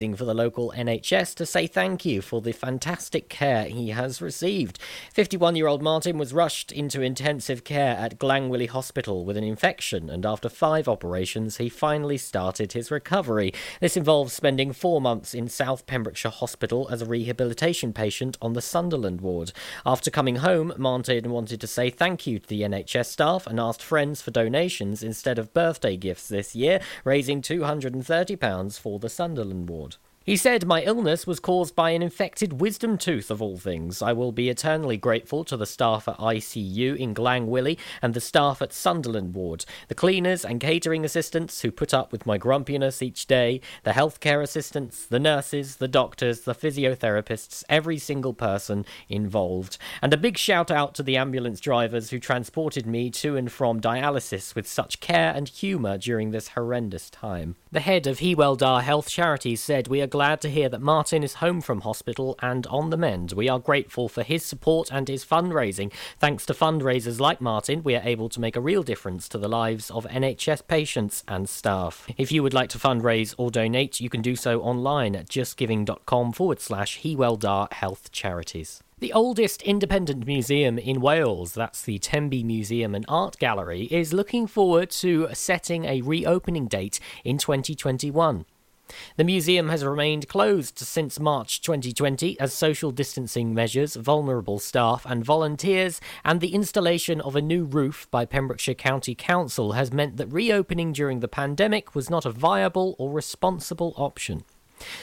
for the local NHS to say thank you for the fantastic care he has received. 51 year old Martin was rushed into intensive care at Glangwili Hospital with an infection, and after five operations, he finally started his recovery. This involves spending four months in South Pembrokeshire Hospital as a rehabilitation patient on the Sunderland ward. After coming home, Martin wanted to say thank you to the NHS staff and asked friends for donations instead of birthday gifts this year, raising £230 for the Sunderland ward. He said, My illness was caused by an infected wisdom tooth of all things. I will be eternally grateful to the staff at ICU in Glangwili and the staff at Sunderland Ward, the cleaners and catering assistants who put up with my grumpiness each day, the healthcare assistants, the nurses, the doctors, the physiotherapists, every single person involved. And a big shout out to the ambulance drivers who transported me to and from dialysis with such care and humour during this horrendous time. The head of Hywel Health Charities said, We are glad to hear that Martin is home from hospital and on the mend. We are grateful for his support and his fundraising. Thanks to fundraisers like Martin, we are able to make a real difference to the lives of NHS patients and staff. If you would like to fundraise or donate, you can do so online at justgiving.com forward slash Hywel Health Charities. The oldest independent museum in Wales, that's the Tenby Museum and Art Gallery, is looking forward to setting a reopening date in 2021. The museum has remained closed since March 2020 as social distancing measures, vulnerable staff and volunteers, and the installation of a new roof by Pembrokeshire County Council has meant that reopening during the pandemic was not a viable or responsible option.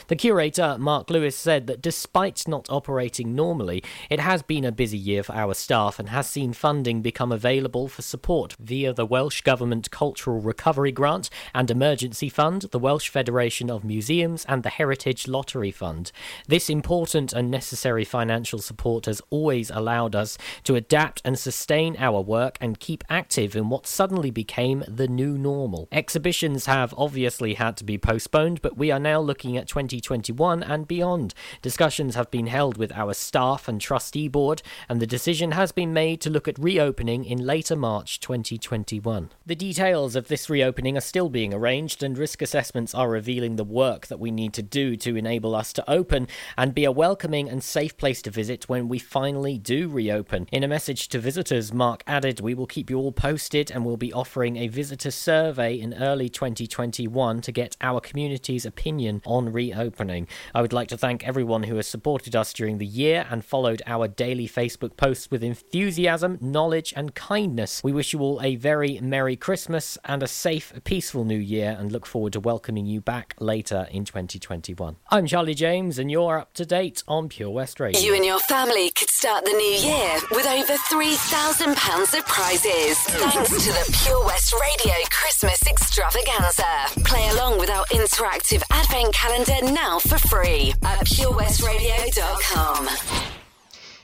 The curator, Mark Lewis, said that despite not operating normally, it has been a busy year for our staff and has seen funding become available for support via the Welsh Government Cultural Recovery Grant and Emergency Fund, the Welsh Federation of Museums, and the Heritage Lottery Fund. This important and necessary financial support has always allowed us to adapt and sustain our work and keep active in what suddenly became the new normal. Exhibitions have obviously had to be postponed, but we are now looking at 2021 and beyond. Discussions have been held with our staff and trustee board, and the decision has been made to look at reopening in later March 2021. The details of this reopening are still being arranged, and risk assessments are revealing the work that we need to do to enable us to open and be a welcoming and safe place to visit when we finally do reopen. In a message to visitors, Mark added, We will keep you all posted and we'll be offering a visitor survey in early 2021 to get our community's opinion on reopening. I would like to thank everyone who has supported us during the year and followed our daily Facebook posts with enthusiasm, knowledge, and kindness. We wish you all a very Merry Christmas and a safe, peaceful New Year and look forward to welcoming you back later in 2021. I'm Charlie James, and you're up to date on Pure West Radio. You and your family could start the new year with over £3,000 of prizes thanks to the Pure West Radio Christmas extravaganza. Play along with our interactive advent calendar now for free at purewestradio.com.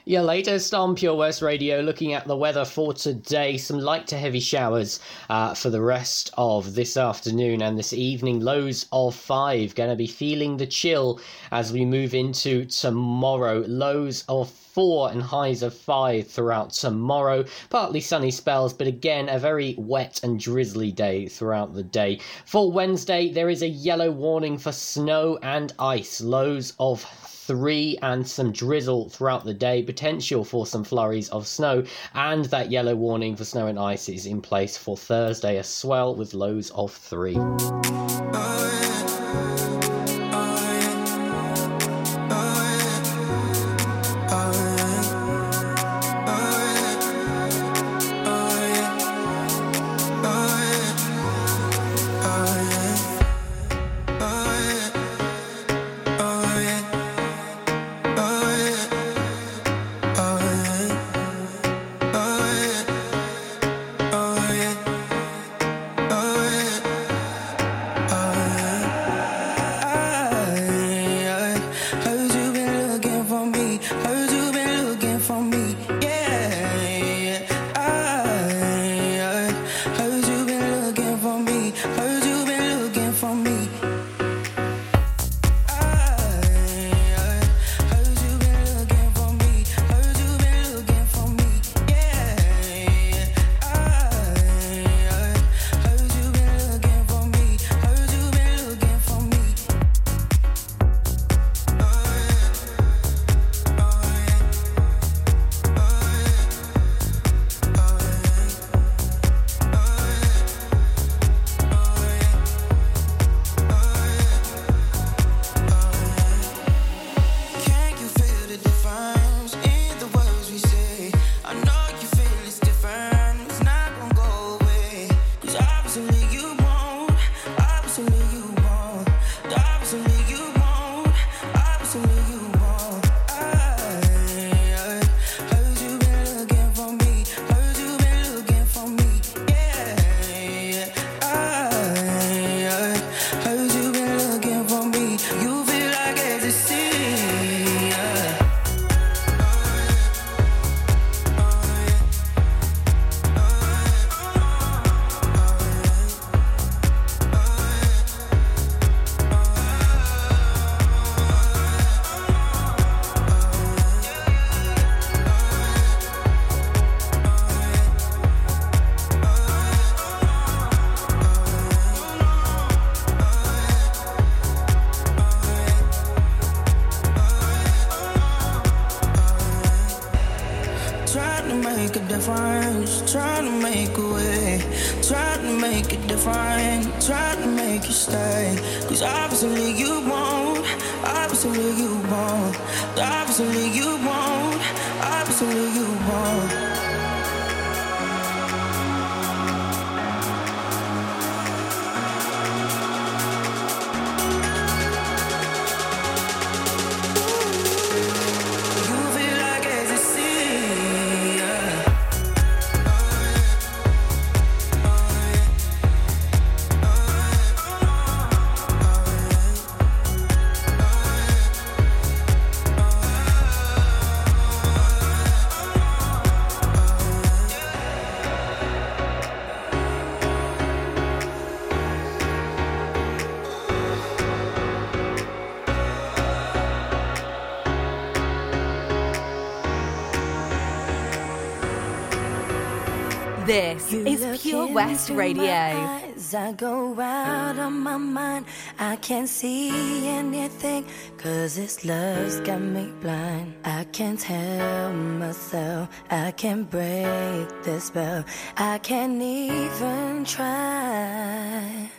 Your latest on Pure West Radio, looking at the weather for today. Some light to heavy showers uh, for the rest of this afternoon and this evening. Lows of five. Going to be feeling the chill as we move into tomorrow. Lows of four and highs of five throughout tomorrow. Partly sunny spells, but again, a very wet and drizzly day throughout the day. For Wednesday, there is a yellow warning for snow and ice. Lows of three and some drizzle throughout the day, potential for some flurries of snow, and that yellow warning for snow and ice is in place for Thursday as well with lows of three. This is Pure West Radio. I go out on my mind. I can't see anything. Cause this love's got me blind. I can't help myself. I can't break the spell. I can't even try.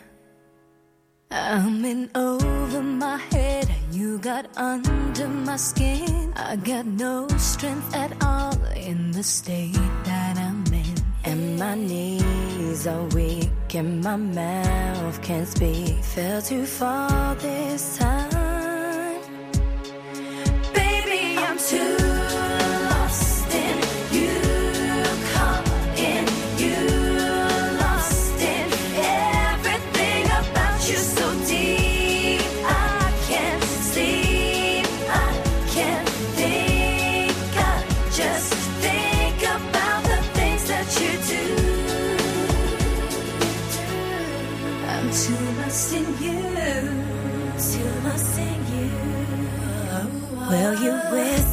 I'm in over my head. You got under my skin. I got no strength at all in the state and my knees are weak, and my mouth can't speak. Fell too far this time. Well, you whisper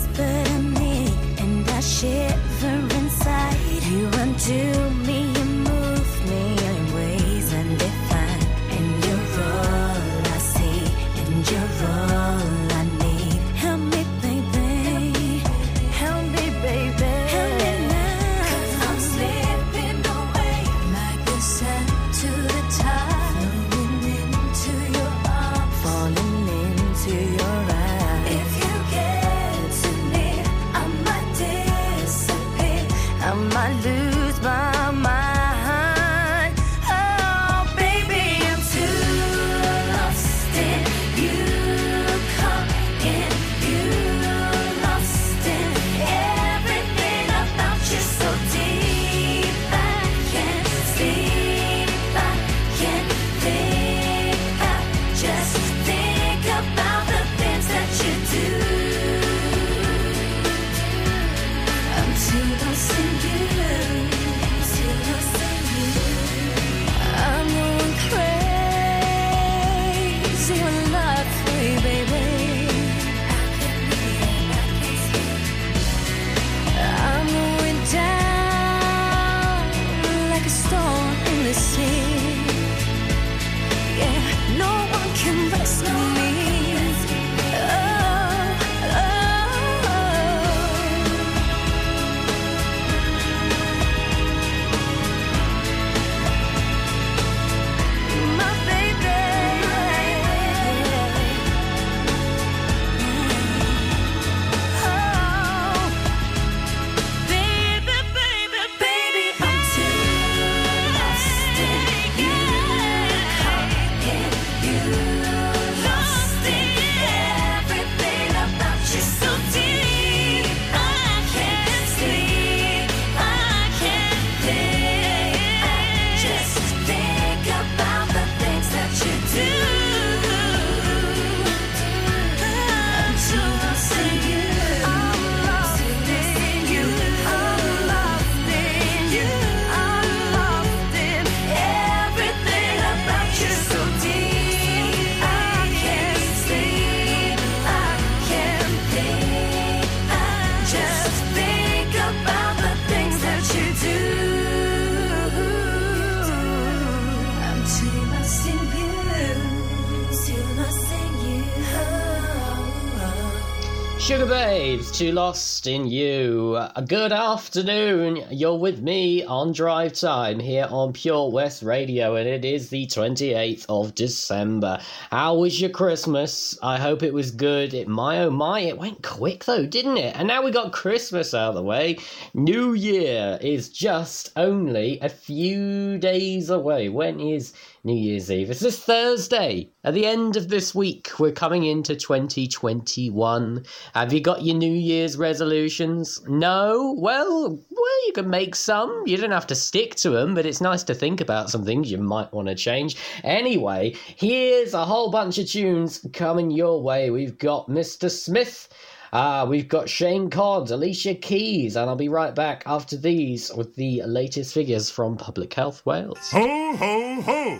Sugababes, Too Lost in You. A good afternoon. You're with me on Drive Time here on Pure West Radio, and it is the 28th of December. How was your Christmas? I hope it was good. It, my oh my, it went quick though, didn't it? And now we got Christmas out of the way. New Year is just only a few days away. When is New Year's Eve. It's this Thursday. At the end of this week, we're coming into 2021. Have you got your New Year's resolutions? No? Well, well, you can make some. You don't have to stick to them, but it's nice to think about some things you might want to change. Anyway, here's a whole bunch of tunes coming your way. We've got Mr. Smith. Uh, we've got Shane Codd, Alicia Keys, and I'll be right back after these with the latest figures from Public Health Wales. Ho, ho, ho!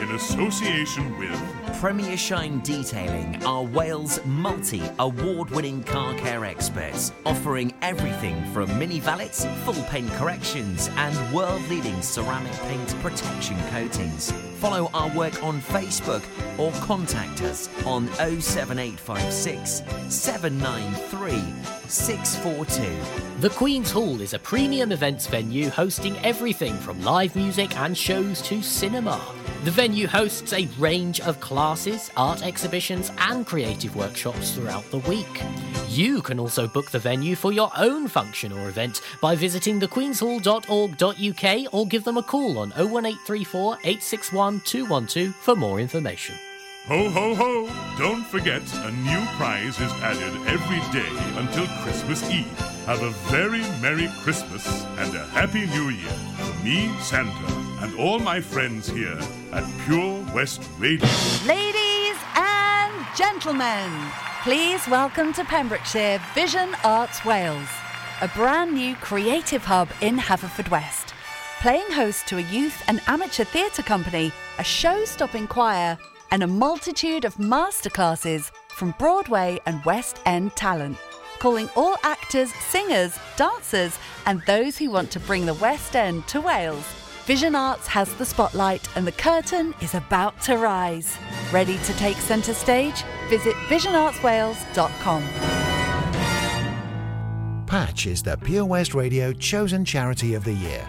in association with Premier Shine Detailing are Wales' multi award winning car care experts, offering everything from mini valets, full paint corrections, and world leading ceramic paint protection coatings. Follow our work on Facebook or contact us on 07856 793 642. The Queen's Hall is a premium events venue hosting everything from live music and shows to cinema. The venue hosts a range of classes, art exhibitions, and creative workshops throughout the week. You can also book the venue for your own function or event by visiting thequeenshall.org.uk or give them a call on 01834 861 212 for more information. Ho, ho, ho! Don't forget, a new prize is added every day until Christmas Eve. Have a very Merry Christmas and a Happy New Year from me, Santa, and all my friends here at Pure West Radio. Ladies and gentlemen, please welcome to Pembrokeshire Vision Arts Wales, a brand new creative hub in Haverfordwest. Playing host to a youth and amateur theatre company, a show stopping choir, and a multitude of masterclasses from Broadway and West End talent. Calling all actors, singers, dancers, and those who want to bring the West End to Wales. Vision Arts has the spotlight and the curtain is about to rise. Ready to take centre stage? Visit visionartswales.com. Patch is the Pure West Radio chosen charity of the year.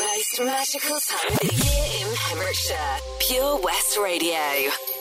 Magical time of the year in Pembrokeshire. Pure West Radio.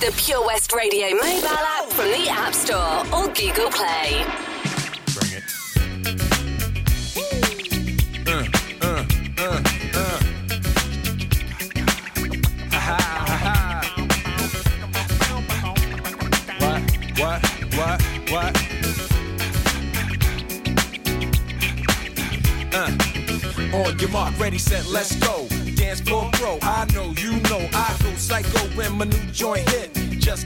The Pure West Radio mobile app from the App Store or Google Play. Bring it. Uh, uh, uh, uh. Ha-ha. What, what, what, what? Uh. On your mark, ready, set, let's go dance floor bro. I know, you know, I go psycho when my new joint hit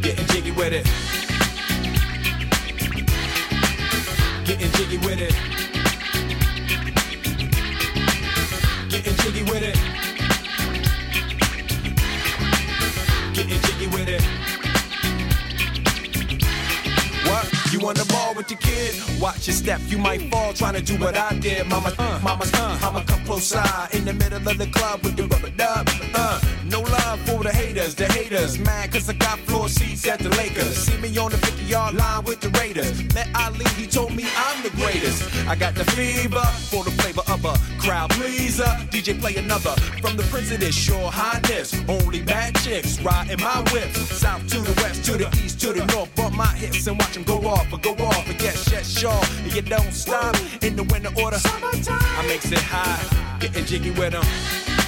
Getting jiggy with it. Getting jiggy with it. Getting jiggy with it. Getting jiggy with it. What? You on the ball with your kid? Watch your step, you might fall trying to do what I did. Mama, uh, mama, uh, I'ma come close side in the middle of the club with the rubber dub. Uh, no love for the haters, the haters. Mad cause I got floor seats at the Lakers. See me on the 50 yard line with the Raiders. Met Ali, he told me I'm the greatest. I got the fever for the flavor of a crowd pleaser. DJ play another from the this sure highness. Only bad chicks riding my whip. South to the west, to the east, to the north. Bump my hips and watch them go off, or go off, and get shut shaw. And you don't stop in the winter order. I makes it high, getting jiggy with them.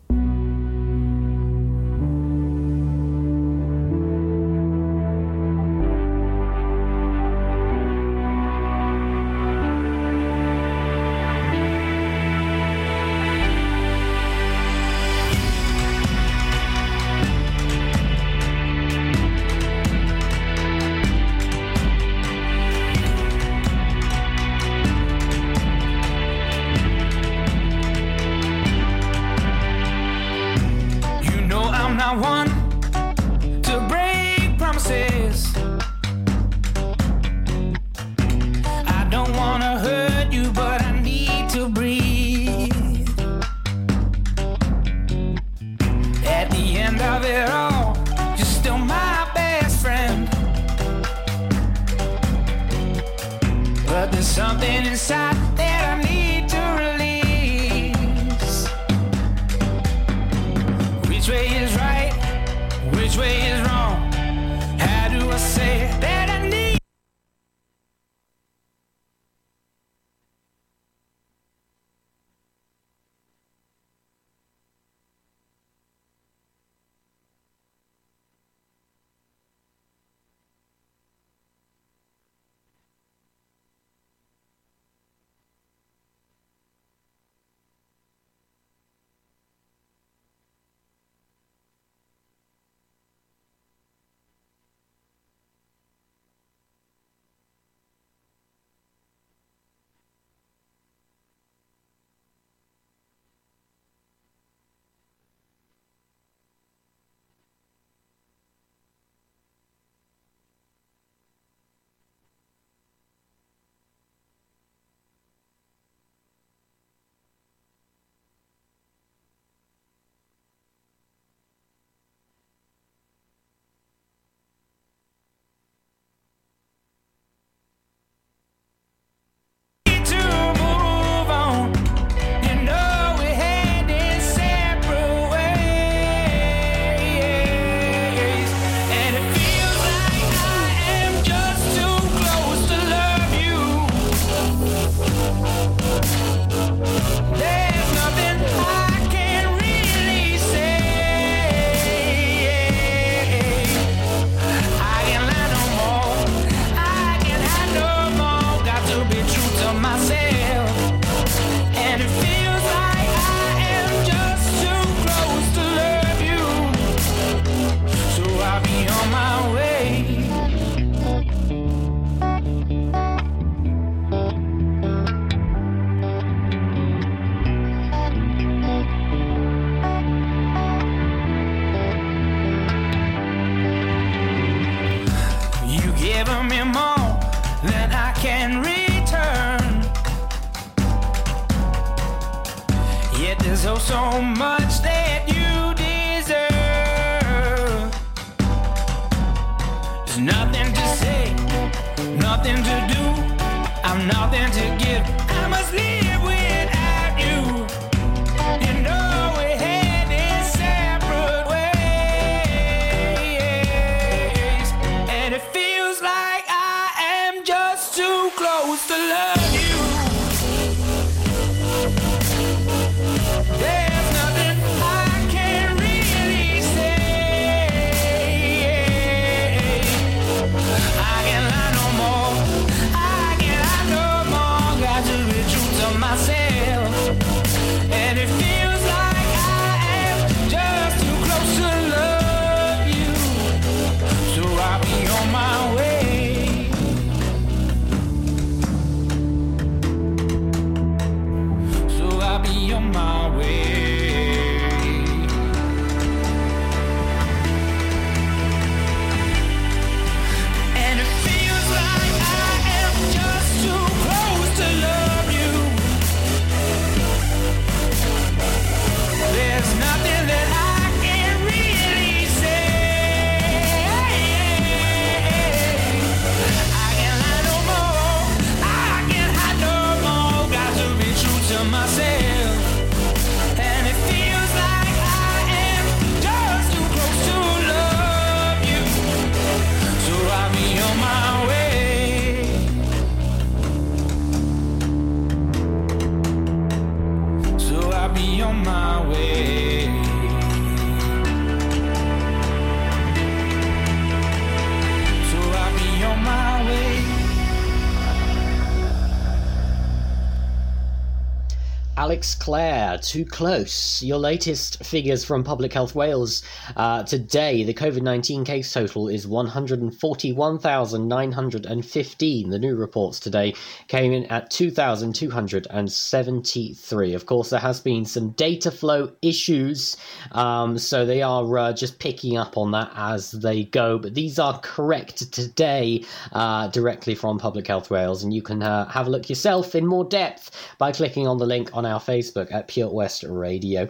Alex Clare, too close. Your latest figures from Public Health Wales uh, today. The COVID 19 case total is 141,915. The new reports today came in at 2,273. Of course, there has been some data flow issues, um, so they are uh, just picking up on that as they go. But these are correct today uh, directly from Public Health Wales, and you can uh, have a look yourself in more depth by clicking on the link on our Facebook at Pure West Radio.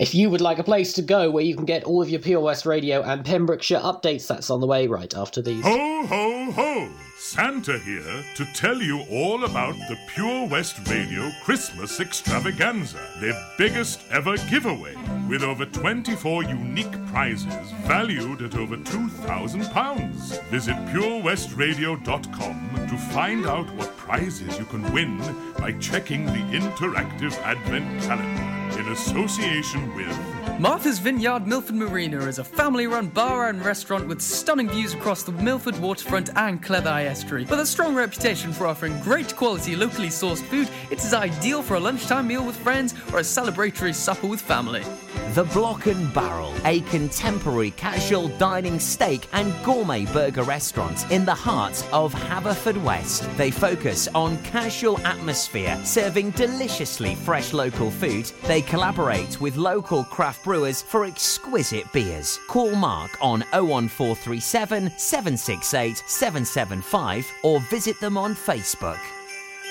If you would like a place to go where you can get all of your Pure West Radio and Pembrokeshire updates, that's on the way right after these. Ho, ho, ho! Santa here to tell you all about the Pure West Radio Christmas Extravaganza, their biggest ever giveaway, with over 24 unique prizes valued at over £2,000. Visit purewestradio.com to find out what prizes you can win by checking the interactive Advent calendar in association with Martha's Vineyard Milford Marina is a family run bar and restaurant with stunning views across the Milford waterfront and Cleddau estuary. With a strong reputation for offering great quality locally sourced food, it is ideal for a lunchtime meal with friends or a celebratory supper with family. The Block and Barrel, a contemporary casual dining steak and gourmet burger restaurant in the heart of Haverfordwest. They focus on casual atmosphere, serving deliciously fresh local food. They collaborate with local craft brewers for exquisite beers. Call Mark on 01437 768 775 or visit them on Facebook.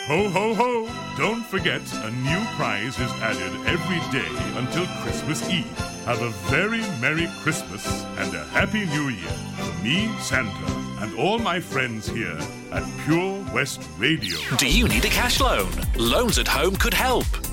Ho, ho, ho! Don't forget, a new prize is added every day until Christmas Eve. Have a very Merry Christmas and a Happy New Year from me, Santa, and all my friends here at Pure West Radio. Do you need a cash loan? Loans at Home could help.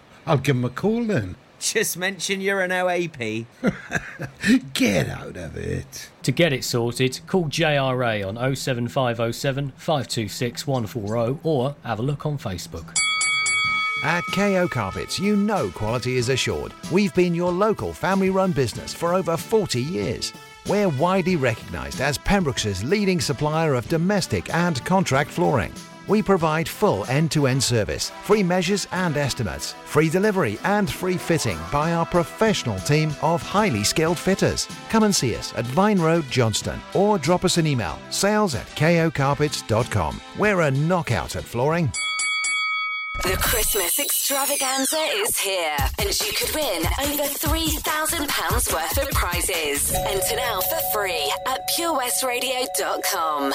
I'll give him a call then. Just mention you're an OAP. get out of it. To get it sorted, call JRA on 07507 526 or have a look on Facebook. At KO Carpets, you know quality is assured. We've been your local family run business for over 40 years. We're widely recognised as Pembroke's leading supplier of domestic and contract flooring. We provide full end-to-end service, free measures and estimates, free delivery and free fitting by our professional team of highly skilled fitters. Come and see us at Vine Road Johnston or drop us an email, sales at kocarpets.com. We're a knockout at flooring. The Christmas extravaganza is here, and you could win over £3,000 worth of prizes. Enter now for free at purewestradio.com.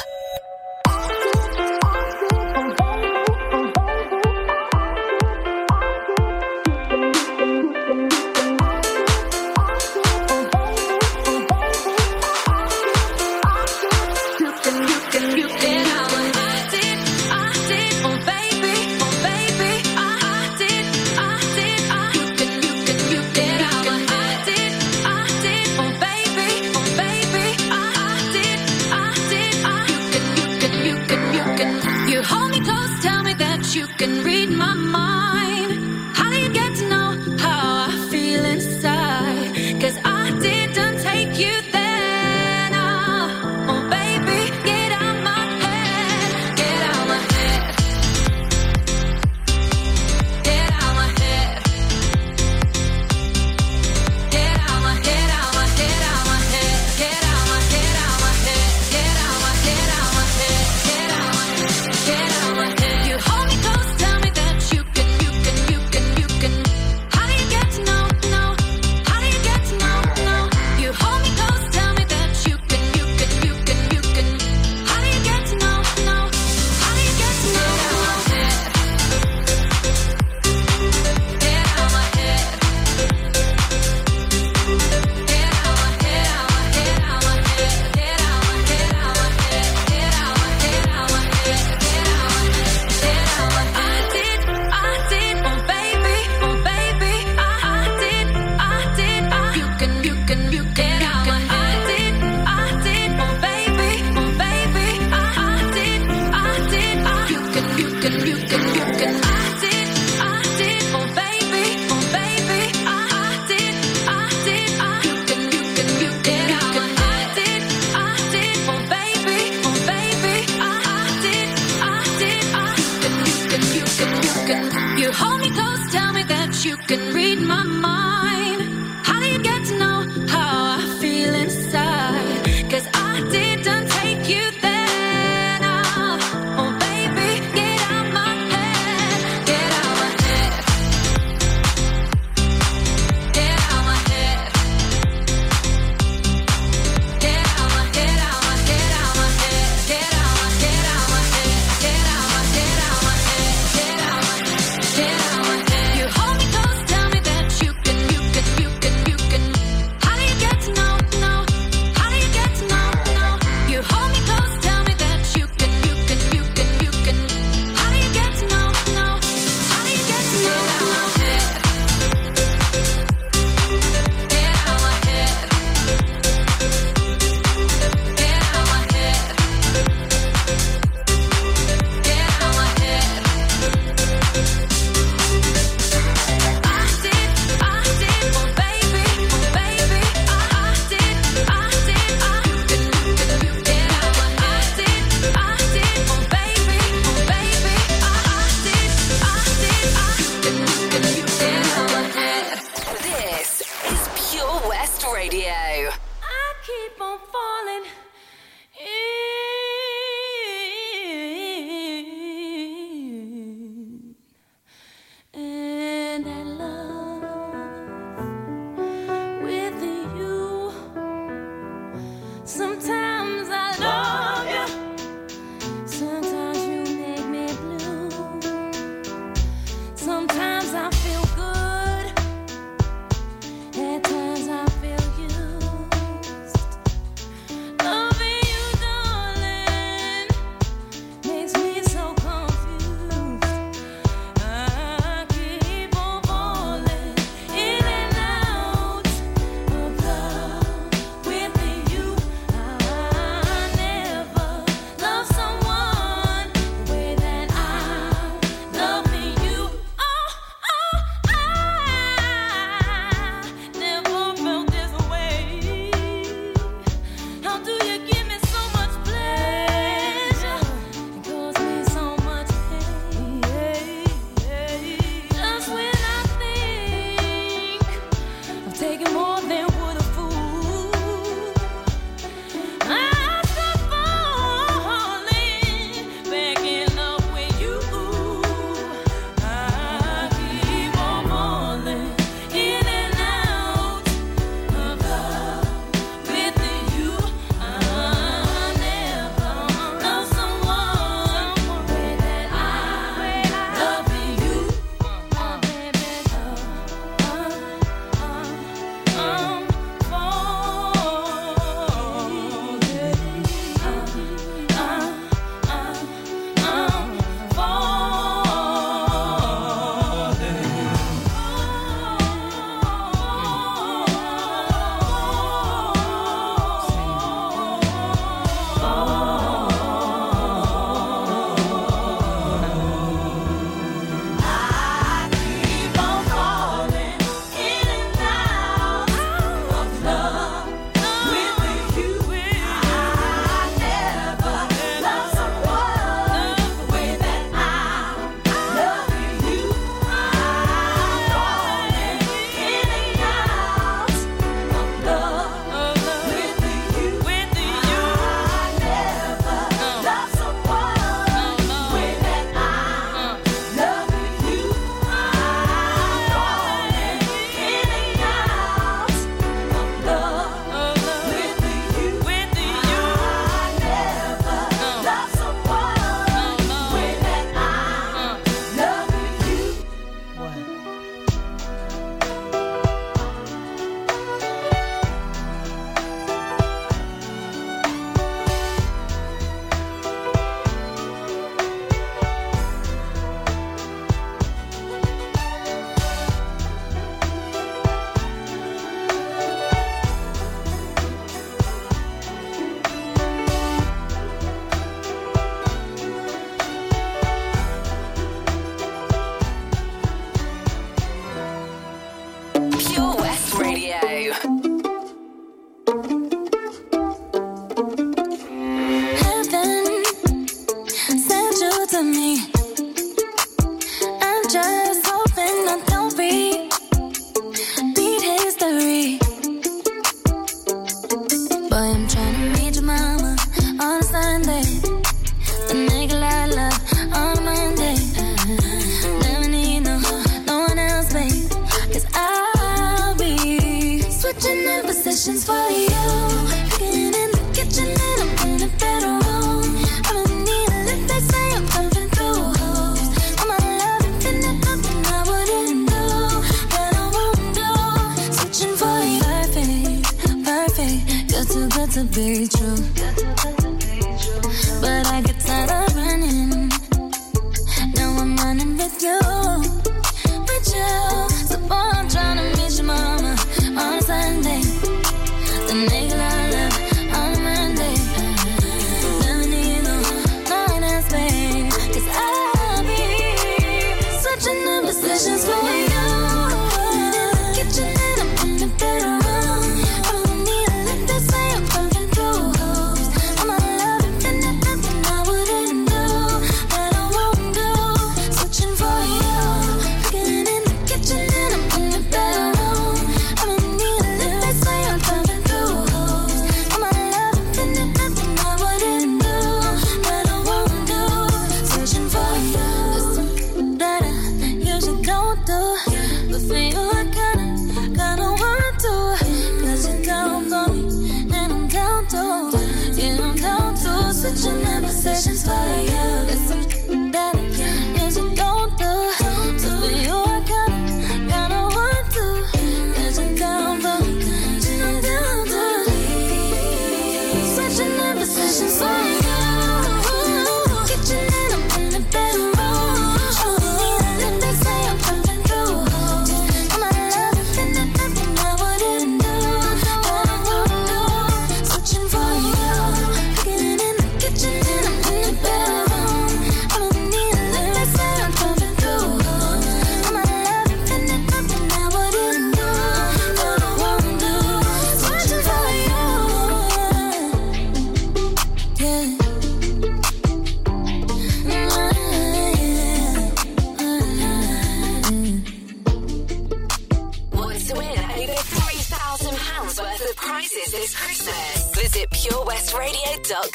bitch.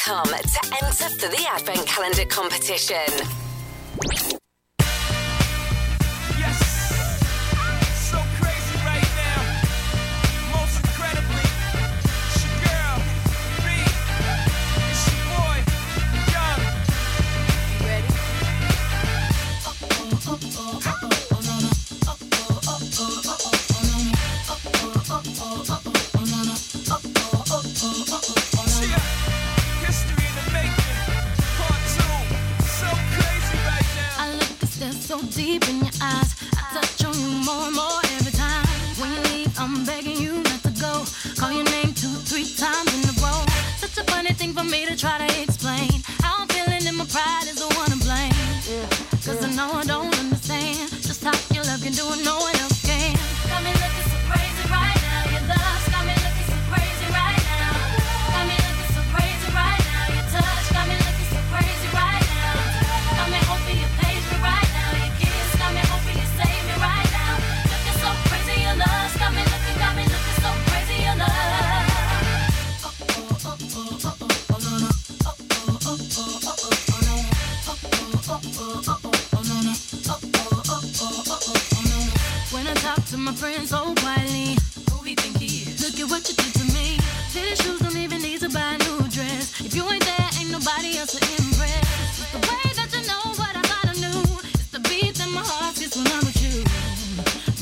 To enter for the Advent Calendar competition.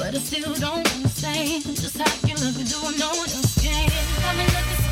But I still don't understand just how you love me, doing no one what else can? I've been looking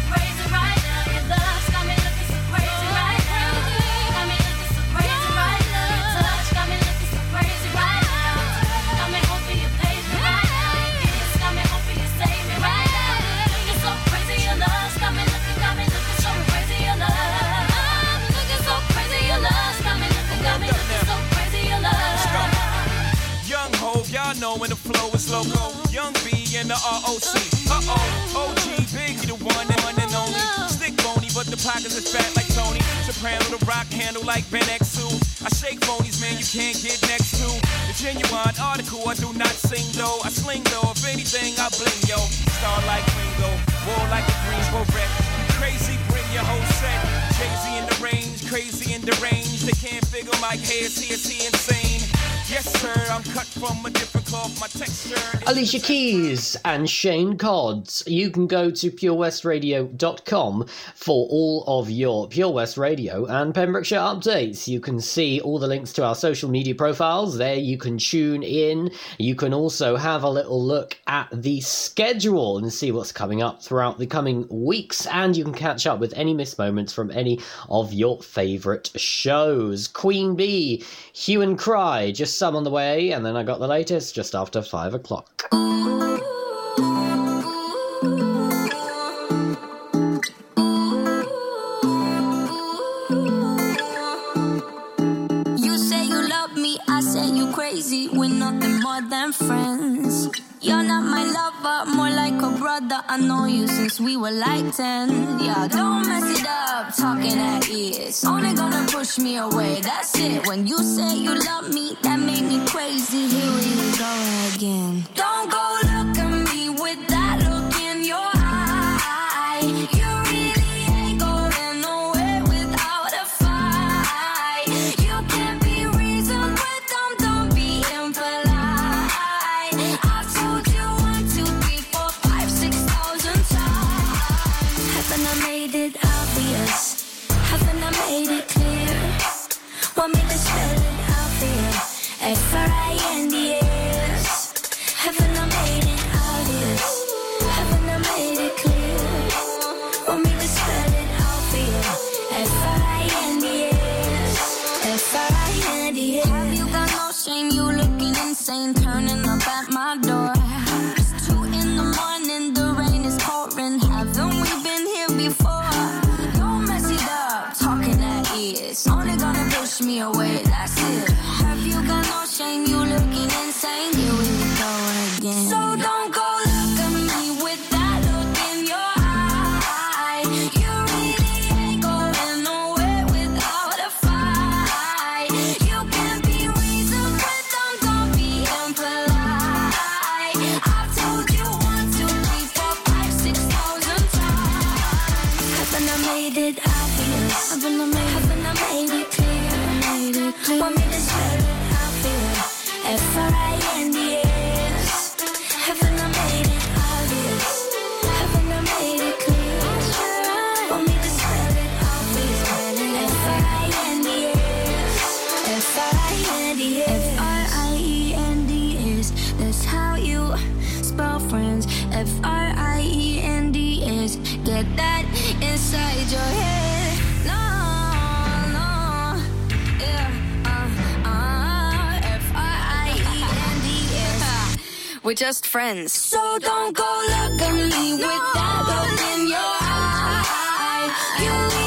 Logo, Young B, and the ROC. Uh oh, OG, Big, the one and one and only. Stick bony, but the pockets is fat like Tony. Soprano, the rock handle like Ben X2. I shake bonies, man, you can't get next to. The genuine article, I do not sing though. I sling though, if anything, I bling yo. Star like Ringo, war like a Greensboro wreck. Crazy, bring your whole set. Crazy in the range, crazy in the range. They can't figure my hair, see, is he insane? Yes, sir, I'm cut from a different cloth. My texture. Alicia Keys and Shane Codds. You can go to purewestradio.com for all of your Pure West Radio and Pembrokeshire updates. You can see all the links to our social media profiles. There you can tune in. You can also have a little look at the schedule and see what's coming up throughout the coming weeks. And you can catch up with any missed moments from any of your favourite shows. Queen Bee, Hue and Cry, just some on the way. And then I got the latest just after five o'clock. You say you love me, I say you crazy. We're nothing more than friends. You're not my lover, more like a brother. I know you since we were like 10. Yeah, don't mess it up, talking at ears. Only gonna push me away, that's it. When you say you love me, that made me crazy. Here we go again. Don't spell friends. F-R-I-E-N-D-S. Get that inside your head. No, no, yeah, uh, uh, F-R-I-E-N-D-S. We're just friends. So don't go look at me with that look in your eye. You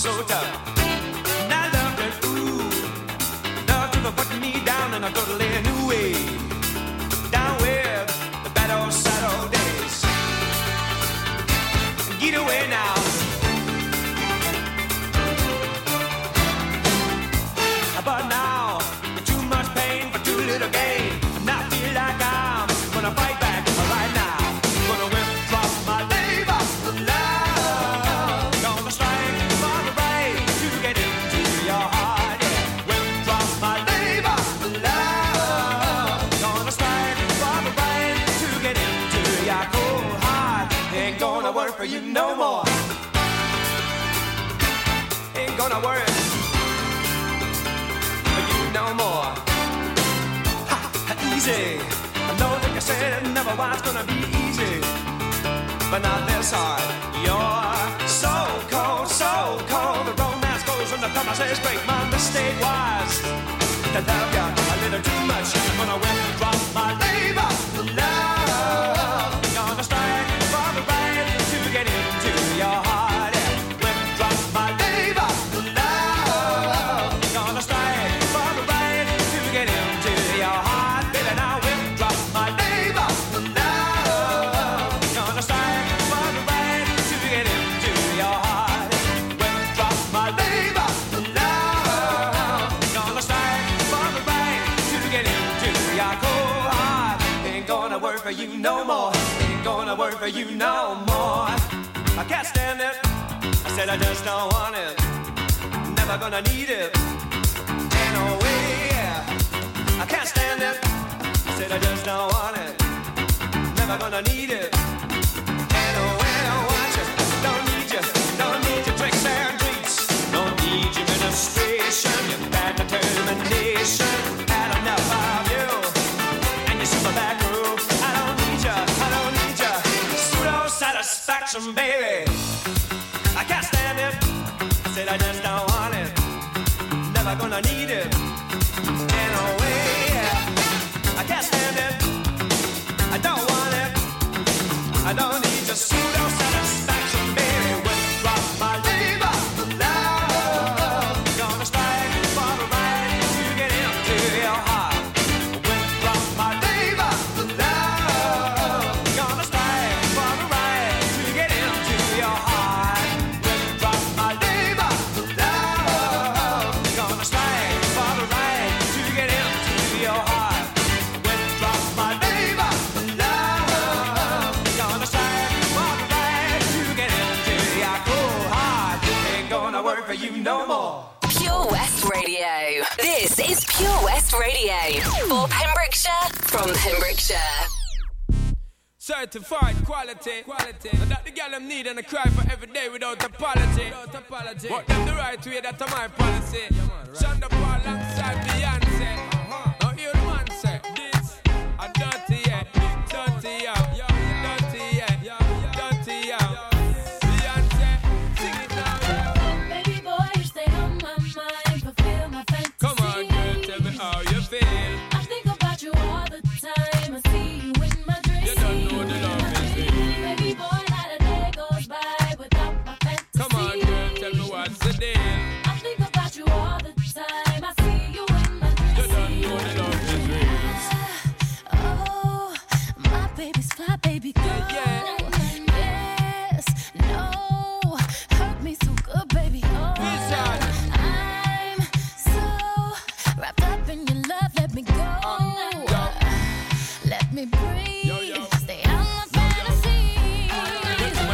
So tough. And I loved it, ooh. Love for putting me down in a new way. Down with the bad old sad old days. Get away now. Gonna for you no more. Ain't gonna work for you no more. Ha, easy. I know that you said never was gonna be easy, but not this hard. You're so cold, so cold. The romance goes when the promises break. My mistake was to love you a little too much. When I went and dropped my labor, you no more. I can't stand it. I said I just don't want it. Never gonna need it. Ain't no way. I can't stand it. I said I just don't want it. Never gonna need it. Ain't no way. I want you. Don't need you. Don't need your tricks and treats. Don't need your ministration. Baby. From Pembrokeshire. Certified quality, quality. Now that the girl them need and I cry for every day without apology. Without apology. But them the right way, that's my policy. Shonda Paul alongside Beyonce.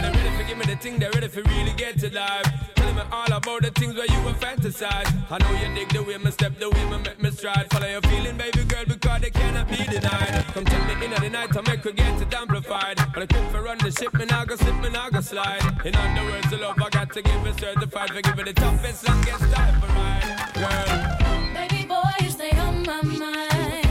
They're ready for give me the thing, they're ready for really get to life. All about the things where you were fantasize. I know you dig the way me step, the way me make me stride. Follow your feeling, baby girl, because they cannot be denied. Come tell me in the night, I make her get it amplified. But I quit for run the ship, me now go slip, me now go slide. In other words, the love I got to give it certified for giving the toughest, longest time for ride. Girl, Baby boy, you stay on my mind.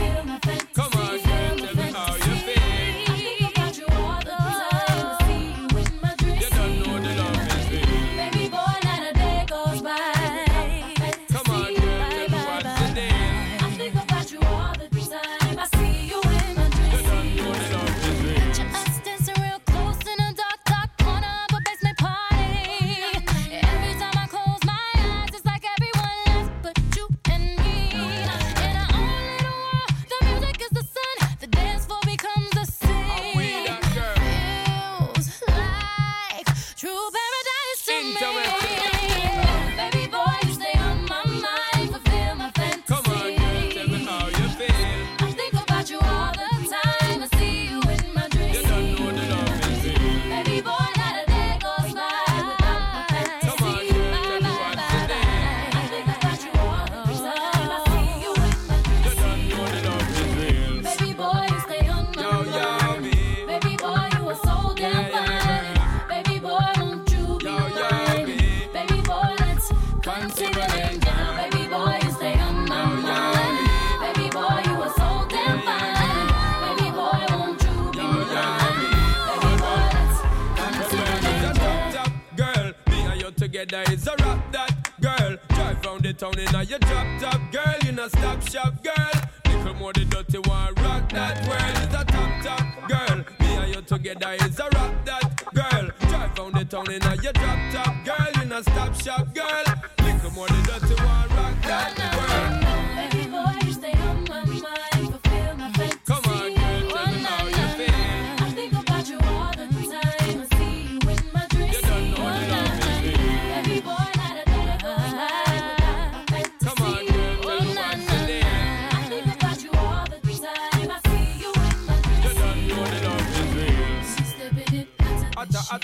Together is a rap that girl. Drive round the town in a your drop top girl. You know stop shop girl. Little more the dirty one rock that world is a top top girl. Me and you together is a rap that girl. Drive round the town in a your drop top girl. You know stop shop girl. Little more the dirty one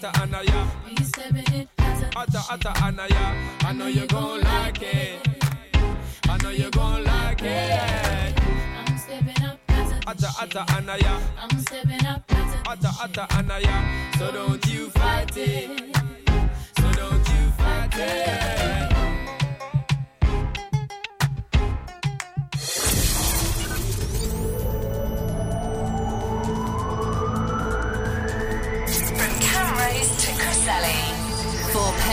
Atta anaya. stepping it. Atta atta anaya. I know you gon' like it. I know you gon' like it. I'm stepping up. Atta atta anaya. I'm stepping up. Atta atta anaya. So don't you fight it. So don't you fight it.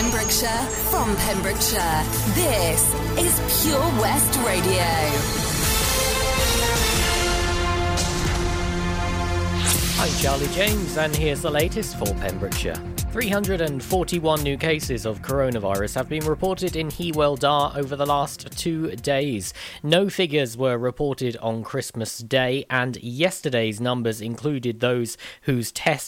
Pembrokeshire, from Pembrokeshire, this is Pure West Radio. I'm Charlie James, and here's the latest for Pembrokeshire. 341 new cases of coronavirus have been reported in Hewell Dar over the last two days. No figures were reported on Christmas Day, and yesterday's numbers included those whose tests